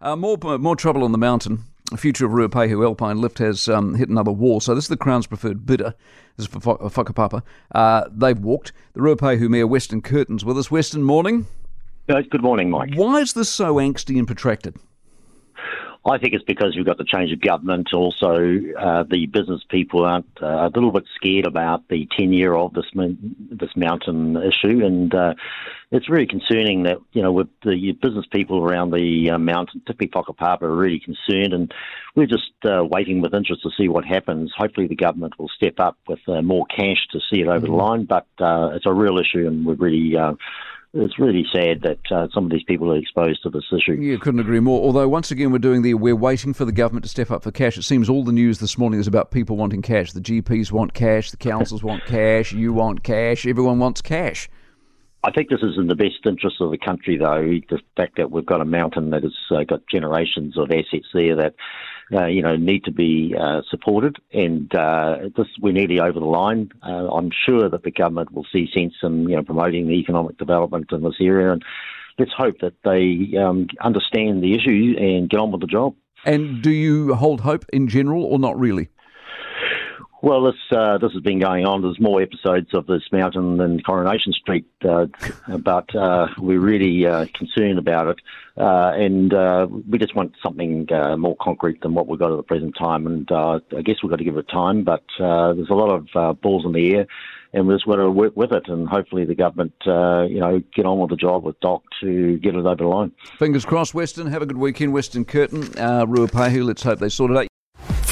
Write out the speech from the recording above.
Uh, more more trouble on the mountain. The future of Ruapehu Alpine Lift has um, hit another wall. So this is the Crown's preferred bidder. This is for Whakapapa. Uh, they've walked. The Ruapehu Mayor Weston Kirton's with us. Weston, morning. Uh, good morning, Mike. Why is this so angsty and protracted? I think it's because we've got the change of government. Also, uh, the business people aren't uh, a little bit scared about the tenure of this this mountain issue, and uh, it's really concerning that you know with the business people around the uh, mountain, particularly Whakapapa, are really concerned, and we're just uh, waiting with interest to see what happens. Hopefully, the government will step up with uh, more cash to see it over mm-hmm. the line, but it's a real issue, and we're really it's really sad that uh, some of these people are exposed to this issue. Yeah, couldn't agree more. Although once again we're doing the we're waiting for the government to step up for cash. It seems all the news this morning is about people wanting cash. The GPs want cash, the councils want cash, you want cash, everyone wants cash. I think this is in the best interest of the country, though. The fact that we've got a mountain that has uh, got generations of assets there that uh, you know need to be uh, supported, and uh, this we're nearly over the line. Uh, I'm sure that the government will see sense in you know promoting the economic development in this area, and let's hope that they um, understand the issue and get on with the job. And do you hold hope in general, or not really? Well, this uh, this has been going on. There's more episodes of this mountain than Coronation Street, uh, but uh, we're really uh, concerned about it, uh, and uh, we just want something more concrete than what we've got at the present time. And I guess we've got to give it time, but there's a lot of balls in the air, and we just got to work with it. And hopefully, the government, you know, get on with the job with DOC to get it over the line. Fingers crossed, Weston. Have a good weekend, Weston Kirton, uh, Ruapehu. Let's hope they sort it out.